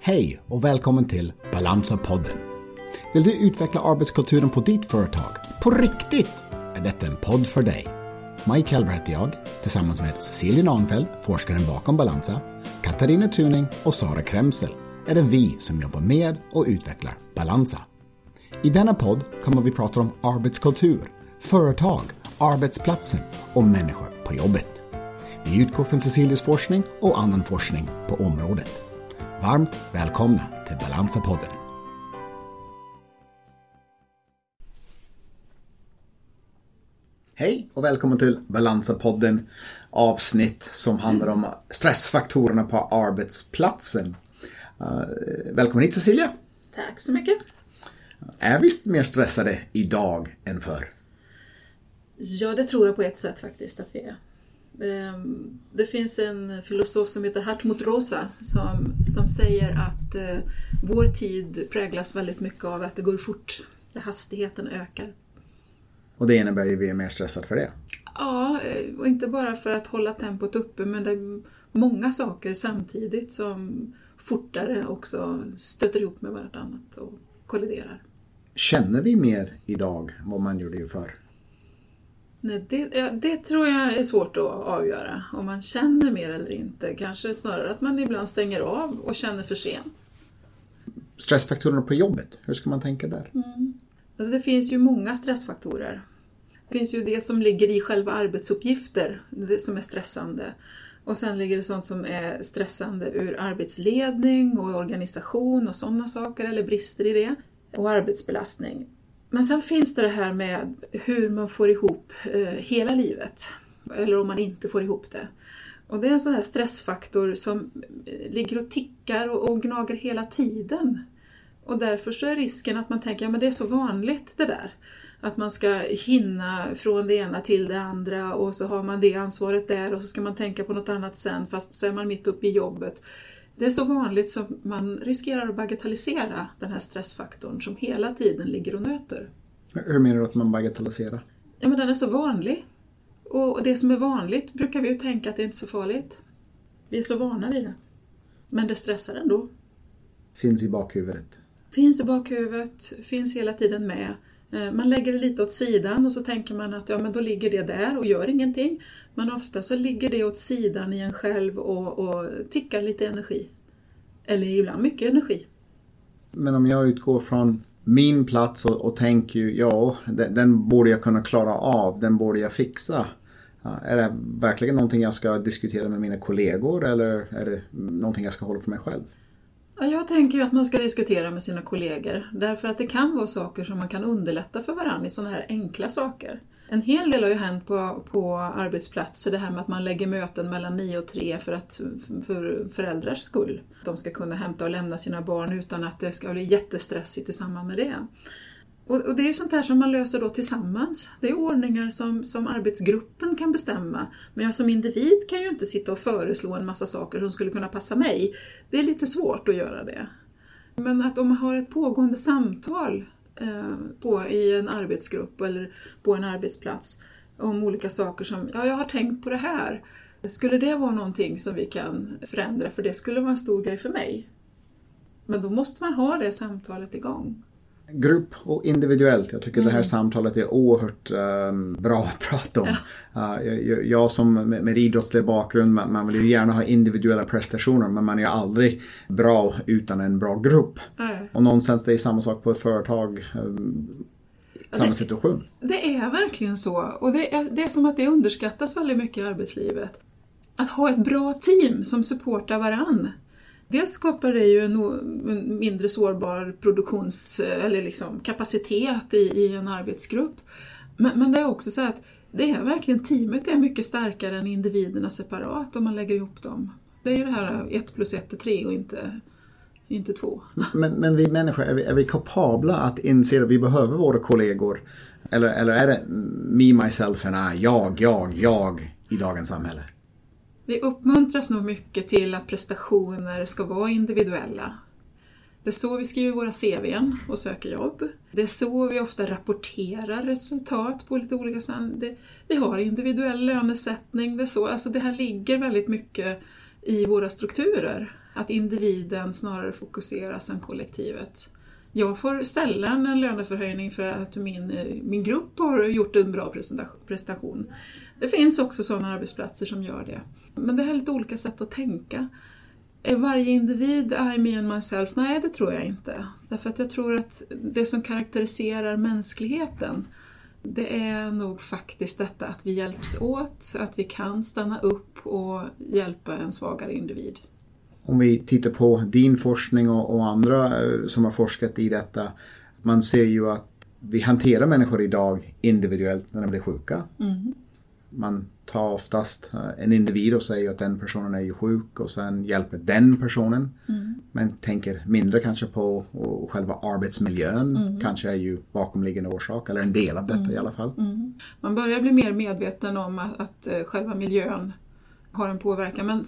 Hej och välkommen till Balansa-podden. Vill du utveckla arbetskulturen på ditt företag? På riktigt? Är detta en podd för dig. Mike Helber heter jag, tillsammans med Cecilia Nahnfeldt, forskaren bakom Balansa, Katarina Tuning och Sara Kremsel är det vi som jobbar med och utvecklar Balansa. I denna podd kommer vi prata om arbetskultur, företag, arbetsplatsen och människor på jobbet. Vi utgår från Cecilias forskning och annan forskning på området. Varmt välkomna till Balansa-podden. Hej och välkommen till Balansa-podden avsnitt som handlar om stressfaktorerna på arbetsplatsen. Uh, välkommen hit Cecilia! Tack så mycket! Är vi mer stressade idag än förr? Ja, det tror jag på ett sätt faktiskt att vi är. Ehm, det finns en filosof som heter Hartmut Rosa som, som säger att eh, vår tid präglas väldigt mycket av att det går fort. Hastigheten ökar. Och det innebär ju att vi är mer stressade för det? Ja, eh, och inte bara för att hålla tempot uppe men det är många saker samtidigt som fortare också stöter ihop med varandra och kolliderar. Känner vi mer idag än vad man gjorde ju förr? Nej, det, det, tror jag är svårt att avgöra, om man känner mer eller inte. Kanske snarare att man ibland stänger av och känner för sent. Stressfaktorerna på jobbet, hur ska man tänka där? Mm. Alltså det finns ju många stressfaktorer. Det finns ju det som ligger i själva arbetsuppgifter, det som är stressande. Och sen ligger det sånt som är stressande ur arbetsledning och organisation och sådana saker, eller brister i det. Och arbetsbelastning. Men sen finns det det här med hur man får ihop eh, hela livet. Eller om man inte får ihop det. Och det är en sån här stressfaktor som eh, ligger och tickar och, och gnager hela tiden. Och därför så är risken att man tänker, ja men det är så vanligt det där. Att man ska hinna från det ena till det andra och så har man det ansvaret där och så ska man tänka på något annat sen fast så är man mitt uppe i jobbet. Det är så vanligt så man riskerar att bagatellisera den här stressfaktorn som hela tiden ligger och nöter. Hur menar du att man bagatelliserar? Ja, men den är så vanlig. Och det som är vanligt brukar vi ju tänka att det är inte är så farligt. Vi är så vana vid det. Men det stressar ändå. Finns i bakhuvudet? Finns i bakhuvudet, finns hela tiden med. Eh, man lägger det lite åt sidan och så tänker man att ja, men då ligger det där och gör ingenting. Men ofta så ligger det åt sidan i en själv och, och tickar lite energi. Eller ibland mycket energi. Men om jag utgår från min plats och, och tänker ja, den, den, borde jag kunna klara av, den borde jag fixa. Är det verkligen någonting jag ska diskutera med mina kollegor eller är det någonting jag ska hålla för mig själv? Jag tänker ju att man ska diskutera med sina kollegor därför att det kan vara saker som man kan underlätta för varandra i sådana här enkla saker. En hel del har ju hänt på, på arbetsplatser, det här med att man lägger möten mellan 9 och 3 för, att, för föräldrars skull. De ska kunna hämta och lämna sina barn utan att det ska bli jättestressigt i samband med det. Och, och, det är ju sånt här som man löser då tillsammans. Det är ordningar som, som arbetsgruppen kan bestämma. Men jag som individ kan ju inte sitta och föreslå en massa saker som skulle kunna passa mig. Det är lite svårt att göra det. Men att om man har ett pågående samtal eh, på, i en arbetsgrupp eller på en arbetsplats om olika saker som, ja jag har tänkt på det här. Skulle det vara någonting som vi kan förändra? För det skulle vara en stor grej för mig. Men då måste man ha det samtalet igång grupp och individuellt. Jag tycker mm. det här mm. samtalet är oerhört um, bra att prata om. Ja. Uh, jag, jag, som med, med idrottslig bakgrund, man, man, vill ju gärna ha individuella prestationer men man är aldrig bra utan en bra grupp. Mm. Och någonstans det är samma sak på ett företag. Um, samma situation. Det är verkligen så. Och det är, det är som att det underskattas väldigt mycket i arbetslivet. Att ha ett bra team som supportar varann. Dels skapar det ju en mindre sårbar produktions eh, eller liksom kapacitet i, i en arbetsgrupp. Men, men, det är också så att det är verkligen teamet är mycket starkare än individerna separat om man lägger ihop dem. Det är ju det här ett plus ett är tre och inte, inte två. Men, men vi människor, är vi, är vi kapabla att inse att vi behöver våra kollegor? Eller, eller är det me, myself and I, jag, jag, jag i dagens samhälle? Vi uppmuntras nog mycket till att prestationer ska vara individuella. Det är så vi skriver våra CVn och söker jobb. Det är så vi ofta rapporterar resultat på lite olika sätt. Vi har individuell lönesättning, det är så. Alltså det här ligger väldigt mycket i våra strukturer. Att individen snarare fokuseras än kollektivet. Jag får sällan en löneförhöjning för att min, min grupp har gjort en bra prestation. Det finns också sådana arbetsplatser som gör det. Men det är lite olika sätt att tänka. Är varje individ I, me and myself? Nej, det tror jag inte. Därför att jag tror att det som karaktäriserar mänskligheten det är nog faktiskt detta att vi hjälps åt, att vi kan stanna upp och hjälpa en svagare individ. Om vi tittar på din forskning och, och andra eh, som har forskat i detta. Man ser ju att vi hanterar människor idag individuellt när de blir sjuka. Mm man tar oftast eh, en individ och säger att den personen är ju sjuk och sen hjälper den personen. Mm. Men tänker mindre kanske på själva arbetsmiljön, mm. kanske är ju bakomliggande orsak eller en del av detta mm. i alla fall. Mm. Man börjar bli mer medveten om att, att eh, själva miljön har en påverkan. Men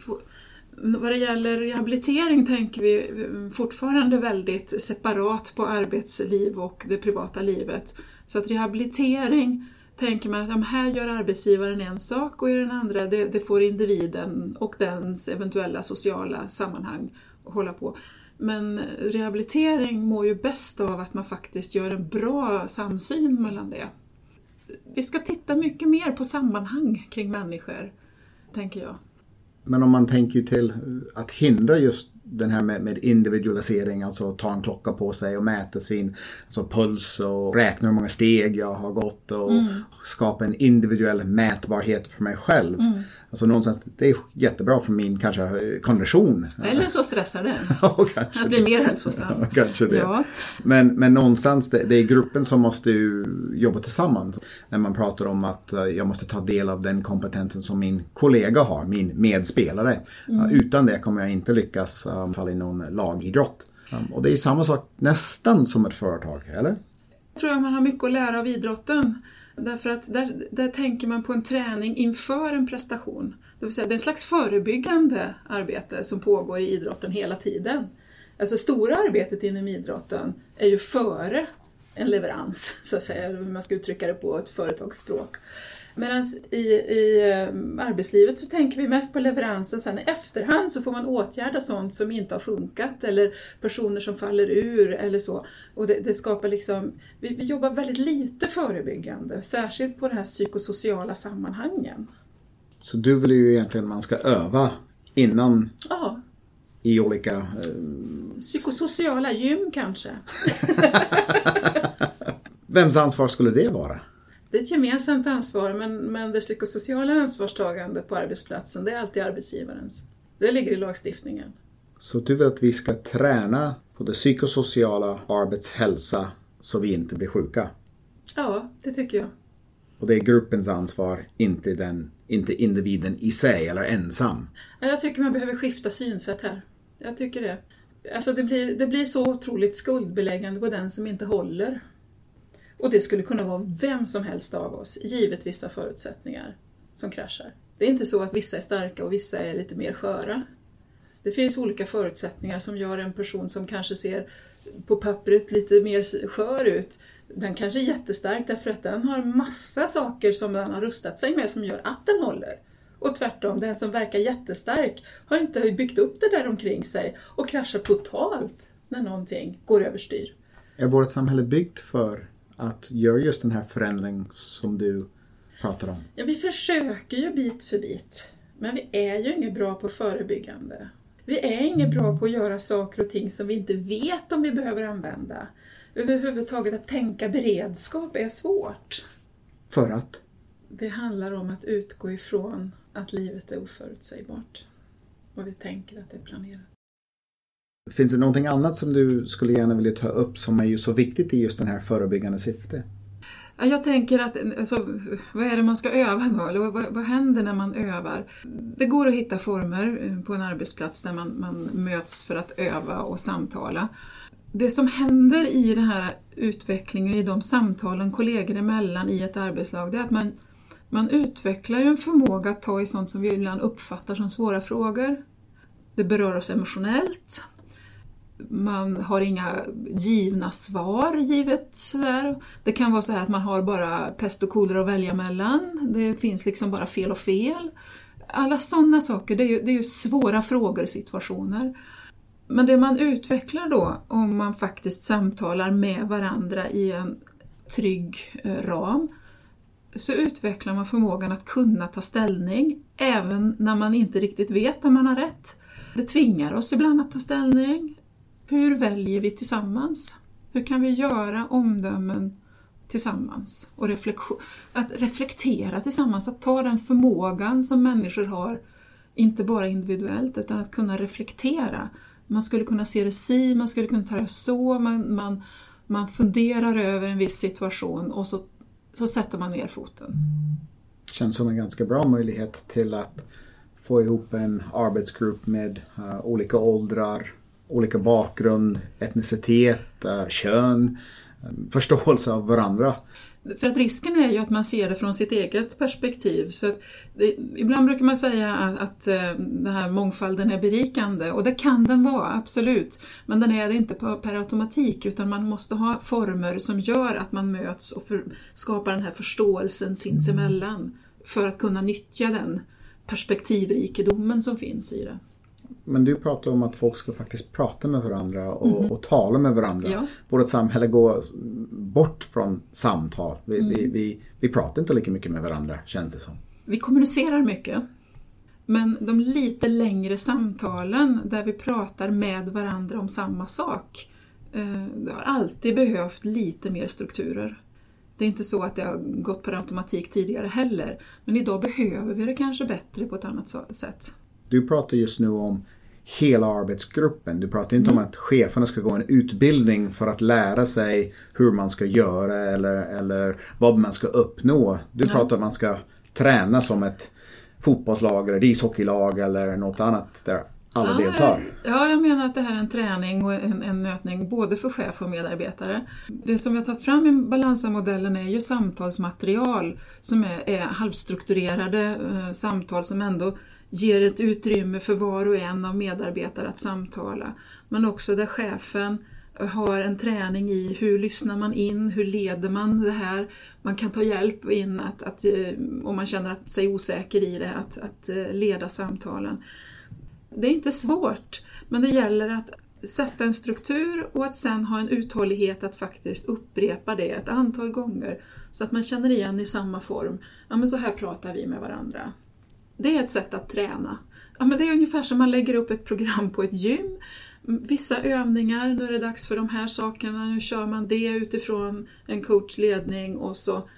vad det gäller rehabilitering tänker vi eh, fortfarande väldigt separat på arbetsliv och det privata livet. Så att rehabilitering tänker man att här gör arbetsgivaren en sak och i den andra det, det får individen och dens eventuella sociala sammanhang hålla på. Men rehabilitering mår ju bäst av att man faktiskt gör en bra samsyn mellan det. Vi ska titta mycket mer på sammanhang kring människor, tänker jag. Men om man tänker till att hindra just den här med, med, individualisering, alltså ta en klocka på sig och mäta sin alltså puls och räkna hur många steg jag har gått och mm. skapa en individuell mätbarhet för mig själv. Mm. Alltså någonstans, det är jättebra för min kanske kondition. Eller så stressar det. ja, kanske Jag blir mer hälsosam. Ja, kanske det. Ja. Men, men någonstans, det, det, är gruppen som måste jobba tillsammans. När man pratar om att eh, jag måste ta del av den kompetensen som min kollega har, min medspelare. Mm. Utan det kommer jag inte lyckas um, falla i någon lagidrott. Um, och det är samma sak nästan som ett företag, eller? Jag tror att man har mycket att lära av idrotten. Därför att där, där tänker man på en träning inför en prestation. Det vill säga det är en slags förebyggande arbete som pågår i idrotten hela tiden. Alltså stora arbetet inom idrotten är ju före en leverans, så att säga, hur man ska uttrycka det på ett företagsspråk. Medan i, i eh, arbetslivet så tänker vi mest på leveransen, sen i efterhand så får man åtgärda sånt som inte har funkat eller personer som faller ur eller så. Och det, det skapar liksom, vi, vi, jobbar väldigt lite förebyggande, särskilt på de här psykosociala sammanhangen. Så du vill ju egentligen att man ska öva innan ja. i olika... Eh... Psykosociala gym kanske. Vems ansvar skulle det vara? Det är ett gemensamt ansvar men, men det psykosociala ansvarstagandet på arbetsplatsen det är alltid arbetsgivarens. Det ligger i lagstiftningen. Så du vill att vi ska träna på det psykosociala arbetshälsa så vi inte blir sjuka? Ja, det tycker jag. Och det är gruppens ansvar, inte, den, inte individen i sig eller ensam? Jag tycker man behöver skifta synsätt här. Jag tycker det. Alltså det blir, det blir så otroligt skuldbeläggande på den som inte håller. Och det skulle kunna vara vem som helst av oss, givet vissa förutsättningar, som kraschar. Det är inte så att vissa är starka och vissa är lite mer sköra. Det finns olika förutsättningar som gör en person som kanske ser på pappret lite mer skör ut, den kanske är jättestark därför att den har massa saker som den har rustat sig med som gör att den håller. Och tvärtom, den som verkar jättestark har inte byggt upp det där omkring sig och kraschar totalt när någonting går överstyr. Är vårt samhälle byggt för att göra just den här förändringen som du pratar om? Ja, vi försöker ju bit för bit. Men vi är ju inget bra på förebyggande. Vi är inget bra på att göra saker och ting som vi inte vet om vi behöver använda. Överhuvudtaget att tänka beredskap är svårt. För att? Det handlar om att utgå ifrån att livet är oförutsägbart. Och vi tänker att det är planerat. Finns det någonting annat som du skulle gärna vilja ta upp som är ju så viktigt i just den här förebyggande syfte? Jag tänker att, alltså, vad är det man ska öva då? Eller vad, vad händer när man övar? Det går att hitta former eh, på en arbetsplats där man, man möts för att öva och samtala. Det som händer i den här utvecklingen, i de samtalen kollegor emellan i ett arbetslag, det är att man, man utvecklar en förmåga att ta i sånt som vi ibland uppfattar som svåra frågor. Det berör oss emotionellt, man har inga givna svar givet sådär. Det kan vara så här att man har bara pest och kolera att välja mellan. Det finns liksom bara fel och fel. Alla sådana saker, det är, ju, det är ju svåra frågor, och situationer. Men det man utvecklar då, om man faktiskt samtalar med varandra i en trygg eh, ram, så utvecklar man förmågan att kunna ta ställning, även när man inte riktigt vet om man har rätt. Det tvingar oss ibland att ta ställning. Hur väljer vi tillsammans? Hur kan vi göra omdömen tillsammans? Och att reflektera tillsammans, att ta den förmågan som människor har, inte bara individuellt, utan att kunna reflektera. Man skulle kunna se det si, man skulle kunna ta det så, man, man, man funderar över en viss situation och så, så sätter man ner foten. Känns som en ganska bra möjlighet till att få ihop en arbetsgrupp med uh, olika åldrar, olika bakgrund, etnicitet, eh, kön, eh, förståelse av varandra. För att risken är ju att man ser det från sitt eget perspektiv. Så att det, ibland brukar man säga att, att eh, den här mångfalden är berikande och det kan den vara, absolut. Men den är det inte per automatik utan man måste ha former som gör att man möts och för, skapar den här förståelsen sinsemellan för att kunna nyttja den perspektivrikedomen som finns i det. Men du pratar om att folk ska faktiskt prata med varandra och, mm. och tala med varandra. Ja. Vårt samhälle går bort från samtal. Vi, mm. vi, vi, vi pratar inte lika mycket med varandra känns det som. Vi kommunicerar mycket. Men de lite längre samtalen där vi pratar med varandra om samma sak, eh, det har alltid behövt lite mer strukturer. Det är inte så att det har gått per automatik tidigare heller, men idag behöver vi det kanske bättre på ett annat sätt. Du pratar just nu om hela arbetsgruppen. Du pratar inte mm. om att cheferna ska gå en utbildning för att lära sig hur man ska göra eller, eller vad man ska uppnå. Du Nej. pratar om att man ska träna som ett fotbollslag eller ishockeylag eller något annat där alla ja, deltar. Ja, jag menar att det här är en träning och en, en mötning både för chef och medarbetare. Det som vi har tagit fram i Balansa-modellen är ju samtalsmaterial som är, är halvstrukturerade eh, samtal som ändå ger ett utrymme för var och en av medarbetare att samtala. Men också där chefen har en träning i hur lyssnar man in, hur leder man det här. Man kan ta hjälp in att, att eh, om man känner sig osäker i det, att, att eh, leda samtalen. Det är inte svårt, men det gäller att sätta en struktur och att sen ha en uthållighet att faktiskt upprepa det ett antal gånger så att man känner igen i samma form. Ja, men så här pratar vi med varandra. Det är ett sätt att träna. Ja, men det är ungefär som man lägger upp ett program på ett gym. Vissa övningar, nu är det dags för de här sakerna, nu kör man det utifrån en coachledning och så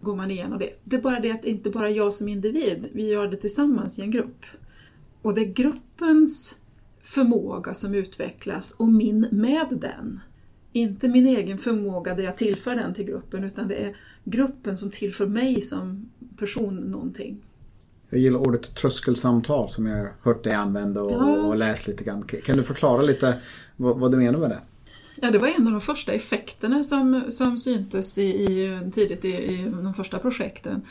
går man igenom det. Det är bara det att inte bara jag som individ, vi gör det tillsammans i en grupp. Och det är gruppens förmåga som utvecklas och min med den. Inte min egen förmåga där jag tillför den till gruppen utan det är gruppen som tillför mig som person någonting. Jag gillar ordet tröskelsamtal som jag har hört dig använda och, ja. och läst lite grann. Kan du förklara lite vad, vad, du menar med det? Ja, det var en av de första effekterna som, som syntes i, i tidigt i, i de första projekten.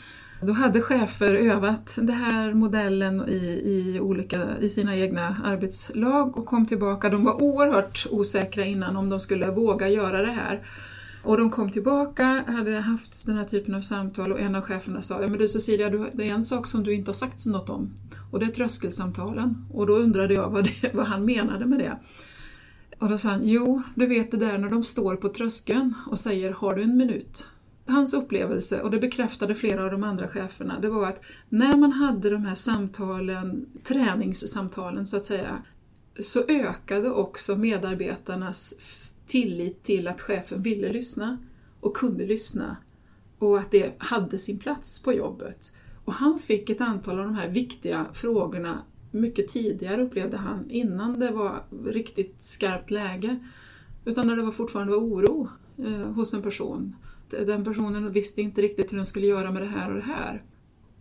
Då hade chefer övat den här modellen i, i, olika, i sina egna arbetslag och kom tillbaka. De var oerhört osäkra innan om de skulle våga göra det här. Och de kom tillbaka, hade haft den här typen av samtal och en av cheferna sa ja, men du Cecilia, det är en sak som du inte har sagt något om och det är tröskelsamtalen. Och då undrade jag vad, det, vad han menade med det. Och då sa han, jo, du vet det där när de står på tröskeln och säger har du en minut? hans upplevelse, och det bekräftade flera av de andra cheferna, det var att när man hade de här samtalen, träningssamtalen så att säga, så ökade också medarbetarnas tillit till att chefen ville lyssna och kunde lyssna och att det hade sin plats på jobbet. Och han fick ett antal av de här viktiga frågorna mycket tidigare upplevde han, innan det var riktigt skarpt läge. Utan när det var fortfarande var oro eh, hos en person den personen visste inte riktigt hur den skulle göra med det här och det här.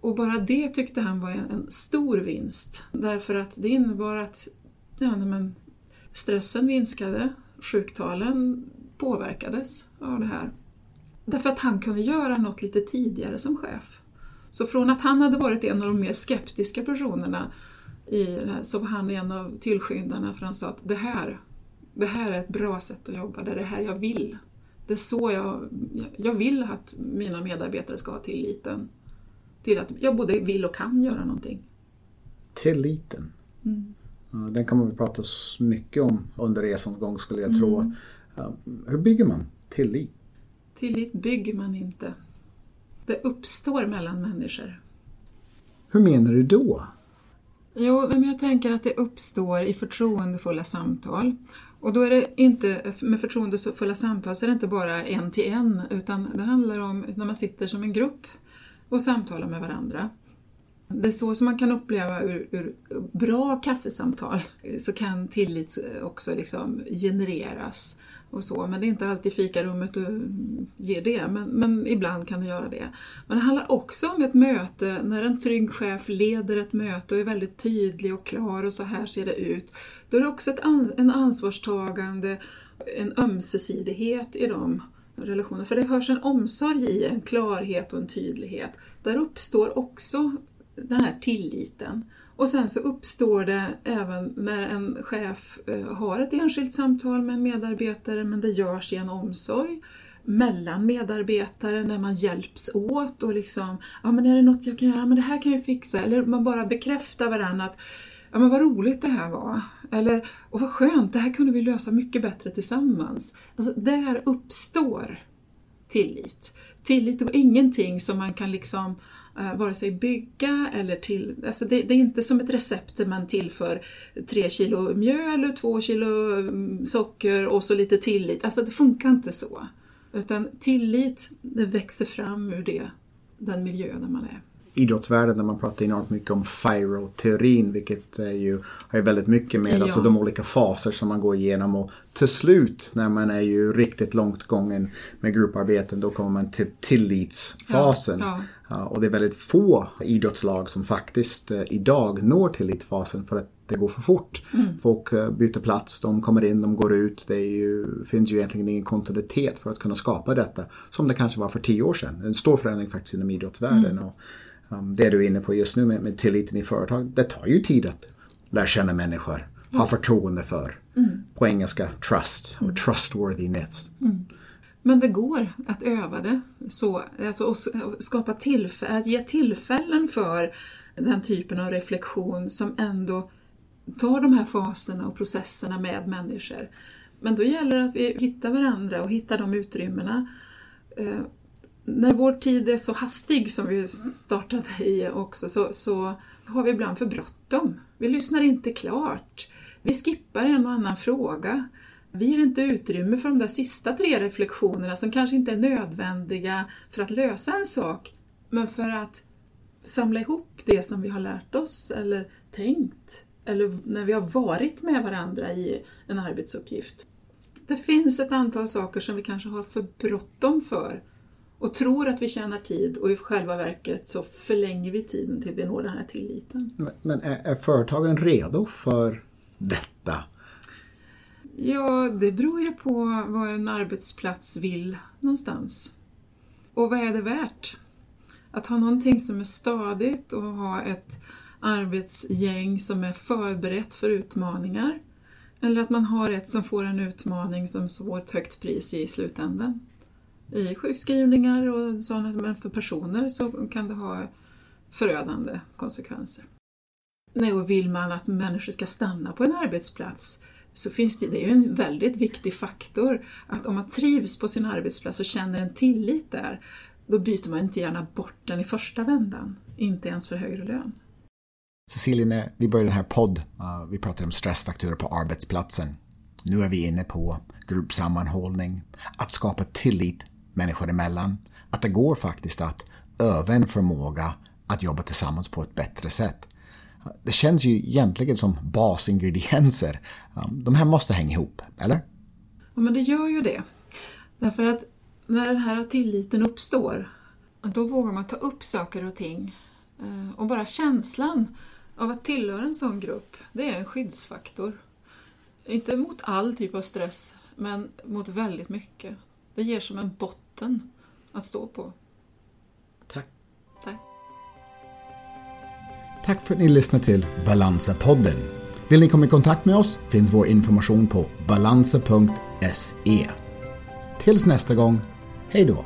Och bara det tyckte han var en, stor vinst, därför att det innebar att ja, men, stressen minskade, sjuktalen påverkades av det här. Därför att han kunde göra något lite tidigare som chef. Så från att han hade varit en av de mer skeptiska personerna i det här, så var han en av tillskyndarna för han sa att det här, det här är ett bra sätt att jobba, det är det här jag vill. Det är så jag, jag vill att mina medarbetare ska ha tilliten till att jag både vill och kan göra någonting. Tilliten. Mm. Den man väl prata mycket om under resans gång skulle jag tro. Mm. Hur bygger man tillit? Tillit bygger man inte. Det uppstår mellan människor. Hur menar du då? Jo, men jag tänker att det uppstår i förtroendefulla samtal. Och då är det inte, med förtroendefulla samtal så är det inte bara en till en, utan det handlar om när man sitter som en grupp och samtalar med varandra. Det är så som man kan uppleva ur, ur bra kaffesamtal, eh, så kan tillit eh, också liksom genereras och så, men det är inte alltid fikarummet ger det, men, men ibland kan det göra det. Men det handlar också om ett möte, när en trygg chef leder ett möte och är väldigt tydlig och klar och så här ser det ut. Då är det också ett an, en ansvarstagande, en ömsesidighet i de relationerna. För det hörs en omsorg i en klarhet och en tydlighet. Där uppstår också den här tilliten. Och sen så uppstår det även när en chef eh, har ett enskilt samtal med en medarbetare men det görs i en omsorg mellan medarbetare när man hjälps åt och liksom, ja men är det något jag kan göra, men det här kan jag fixa. Eller man bara bekräftar varandra att, ja men vad roligt det här var. Eller, och vad skönt, det här kunde vi lösa mycket bättre tillsammans. Alltså där uppstår tillit. Tillit och ingenting som man kan liksom Eh, vare sig bygga eller till... Alltså det, det, är inte som ett recept där man tillför tre kilo mjöl, två kilo mm, socker och så lite tillit. Alltså det funkar inte så. Utan tillit, det växer fram ur det, den miljö där man är idrottsvärlden där man pratar enormt mycket om FIRO-teorin vilket är ju, har väldigt mycket med ja. alltså de olika faser som man går igenom och till slut när man är ju riktigt långt gången med grupparbeten då kommer man till tillitsfasen. Ja, ja. och det är väldigt få idrottslag som faktiskt eh, idag når tillitsfasen för att det går för fort. Mm. Folk eh, byter plats, de kommer in, de går ut. Det ju, finns ju egentligen ingen kontinuitet för att kunna skapa detta. Som det kanske var för tio år sedan. En stor förändring faktiskt inom idrottsvärlden. Mm. Och det du är inne på just nu med, med tilliten i företag, det tar ju tid att lära känna människor, mm. ha förtroende för. Mm. På engelska trust, mm. trustworthiness. Mm. Men det går att öva det, så, alltså att skapa tillfällen, att ge tillfällen för den typen av reflektion som ändå tar de här faserna och processerna med människor. Men då gäller det att vi hittar varandra och hittar de utrymmena. När vår tid är så hastig som vi startade i också så, så har vi ibland för bråttom. Vi lyssnar inte klart. Vi skippar en och annan fråga. Vi ger inte utrymme för de där sista tre reflektionerna som kanske inte är nödvändiga för att lösa en sak, men för att samla ihop det som vi har lärt oss eller tänkt, eller när vi har varit med varandra i en arbetsuppgift. Det finns ett antal saker som vi kanske har för bråttom för och tror att vi tjänar tid och i själva verket så förlänger vi tiden till vi når den här tilliten. Men, men är, är företagen redo för detta? Ja, det beror ju på vad en arbetsplats vill någonstans. Och vad är det värt? Att ha någonting som är stadigt och ha ett arbetsgäng som är förberett för utmaningar. Eller att man har ett som får en utmaning som får ett högt pris i slutändan i sjukskrivningar och sådant, men för personer så kan det ha förödande konsekvenser. Nej, och vill man att människor ska stanna på en arbetsplats så finns det, det är ju en väldigt viktig faktor att om man trivs på sin arbetsplats och känner en tillit där, då byter man inte gärna bort den i första vändan, inte ens för högre lön. Cecilia, när vi började den här podd, vi pratade om stressfaktorer på arbetsplatsen. Nu är vi inne på gruppsammanhållning, att skapa tillit människor emellan. Att det går faktiskt att öva en förmåga att jobba tillsammans på ett bättre sätt. Det känns ju egentligen som basingredienser. De här måste hänga ihop, eller? Ja, men det gör ju det. Därför att när den här tilliten uppstår, då vågar man ta upp saker och ting. Eh, och bara känslan av att tillhöra en sån grupp, det är en skyddsfaktor. Inte mot all typ av stress, men mot väldigt mycket. Det ger som en botten botten att stå på. Tack. Tack. Tack för att ni lyssnade till Balansa-podden. Vill ni komma i kontakt med oss finns vår information på balansa.se. Tills nästa gång, hej då!